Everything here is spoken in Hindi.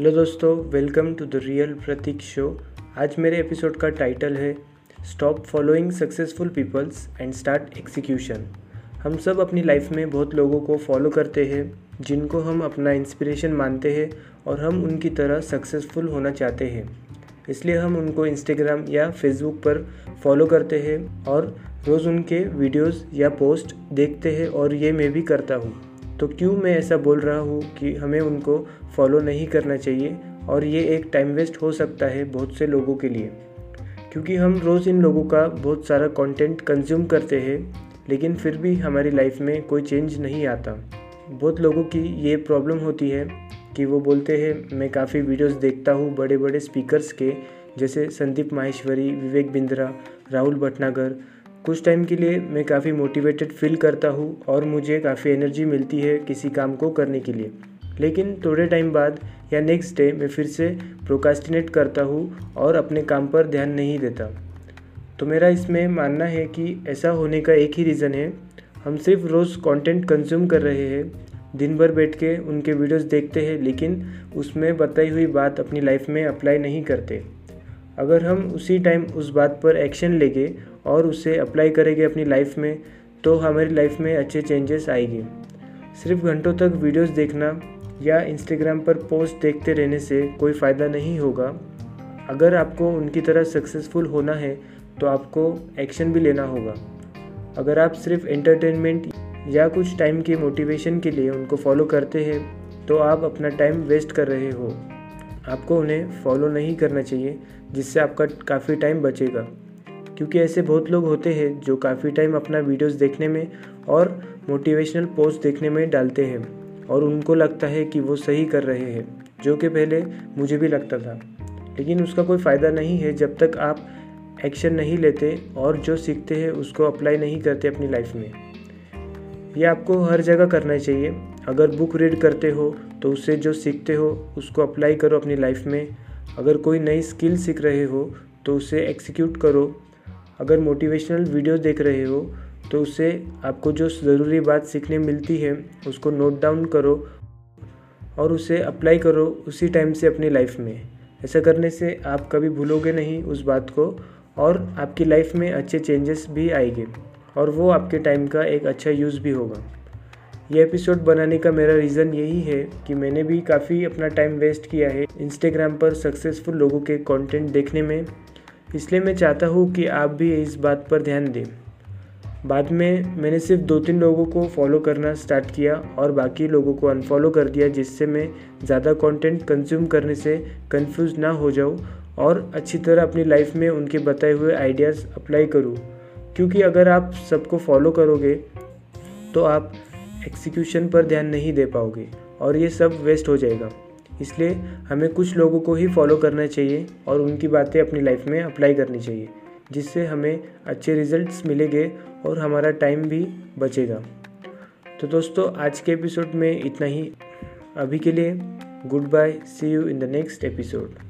हेलो दोस्तों welcome to the real Prateek show आज मेरे एपिसोड का टाइटल है stop following successful peoples and start execution हम सब अपनी लाइफ में बहुत लोगों को फॉलो करते हैं, जिनको हम अपना इंस्पिरेशन मानते हैं और हम उनकी तरह सक्सेसफुल होना चाहते हैं। इसलिए हम उनको इंस्टाग्राम या फेसबुक पर फॉलो करते हैं और रोज़ उनके वीडियोस या पोस्ट देखते हैं और ये मैं भी करता हूँ। तो क्यों मैं ऐसा बोल रहा हूँ कि हमें उनको फॉलो नहीं करना चाहिए? और ये एक टाइम वेस्ट हो सकता है बहुत से लोगों के लिए। क्योंकि हम रोज़ इन लोगों का बहुत सारा कंटेंट कंज्यूम करते हैं, लेकिन फिर भी हमारी लाइफ में कोई चेंज नहीं आता। बहुत लोगों की ये प्रॉब्लम होती है कि वो बोलते हैं, मैं काफ़ी वीडियोस देखता हूँ बड़े बड़े स्पीकर्स के, जैसे संदीप माहेश्वरी, विवेक बिंद्रा, राहुल भटनागर कुछ टाइम के लिए मैं काफ़ी मोटिवेटेड फील करता हूँ और मुझे काफ़ी एनर्जी मिलती है किसी काम को करने के लिए। लेकिन थोड़े टाइम बाद या नेक्स्ट डे मैं फिर से प्रोकास्टिनेट करता हूँ और अपने काम पर ध्यान नहीं देता। तो मेरा इसमें मानना है कि ऐसा होने का एक ही रीज़न है। हम सिर्फ़ रोज़ कंटेंट कंज्यूम कर रहे हैं, दिन भर बैठ के उनके वीडियोस देखते हैं, लेकिन उसमें बताई हुई बात अपनी लाइफ में अप्लाई नहीं करते। अगर हम उसी टाइम उस बात पर एक्शन लेंगे और उसे अप्लाई करेंगे अपनी लाइफ में तो हमारी लाइफ में अच्छे चेंजेस आएँगे। सिर्फ़ घंटों तक वीडियोस देखना या इंस्टाग्राम पर पोस्ट देखते रहने से कोई फ़ायदा नहीं होगा। अगर आपको उनकी तरह सक्सेसफुल होना है तो आपको एक्शन भी लेना होगा। अगर आप सिर्फ़ एंटरटेनमेंट या कुछ टाइम के मोटिवेशन के लिए उनको फॉलो करते हैं तो आप अपना टाइम वेस्ट कर रहे हो। आपको उन्हें फॉलो नहीं करना चाहिए। जिससे आपका काफ़ी टाइम बचेगा। क्योंकि ऐसे बहुत लोग होते हैं जो काफ़ी टाइम अपना वीडियोस देखने में और मोटिवेशनल पोस्ट देखने में डालते हैं और उनको लगता है कि वो सही कर रहे हैं, जो कि पहले मुझे भी लगता था। लेकिन उसका कोई फ़ायदा नहीं है जब तक आप एक्शन नहीं लेते और जो सीखते हैं उसको अप्लाई नहीं करते अपनी लाइफ में। ये आपको हर जगह करना चाहिए। अगर बुक रीड करते हो तो उससे जो सीखते हो उसको अप्लाई करो अपनी लाइफ में। अगर कोई नई स्किल सीख रहे हो तो उसे एक्सिक्यूट करो। अगर मोटिवेशनल वीडियो देख रहे हो तो उससे आपको जो ज़रूरी बात सीखने मिलती है, उसको नोट डाउन करो और उसे अप्लाई करो उसी टाइम से अपनी लाइफ में। ऐसा करने से आप कभी भूलोगे नहीं उस बात को और आपकी लाइफ में अच्छे चेंजेस भी आएँगे और वो आपके टाइम का एक अच्छा यूज़ भी होगा। ये एपिसोड बनाने का मेरा रीज़न यही है कि मैंने भी काफ़ी अपना टाइम वेस्ट किया है इंस्टाग्राम पर सक्सेसफुल लोगों के कंटेंट देखने में। इसलिए मैं चाहता हूँ कि आप भी इस बात पर ध्यान दें। बाद में मैंने सिर्फ़ दो तीन लोगों को फॉलो करना स्टार्ट किया और बाकी लोगों को अनफॉलो कर दिया जिससे मैं ज़्यादा कंटेंट कंज्यूम करने से कंफ्यूज ना हो जाऊँ और अच्छी तरह अपनी लाइफ में उनके बताए हुए आइडियाज़ अप्लाई करूँ। क्योंकि अगर आप सबको फॉलो करोगे तो आप एक्सिक्यूशन पर ध्यान नहीं दे पाओगे और ये सब वेस्ट हो जाएगा। इसलिए हमें कुछ लोगों को ही फॉलो करना चाहिए और उनकी बातें अपनी लाइफ में अप्लाई करनी चाहिए, जिससे हमें अच्छे रिजल्ट्स मिलेंगे और हमारा टाइम भी बचेगा। तो दोस्तों, आज के एपिसोड में इतना ही। अभी के लिए goodbye see you in the next episode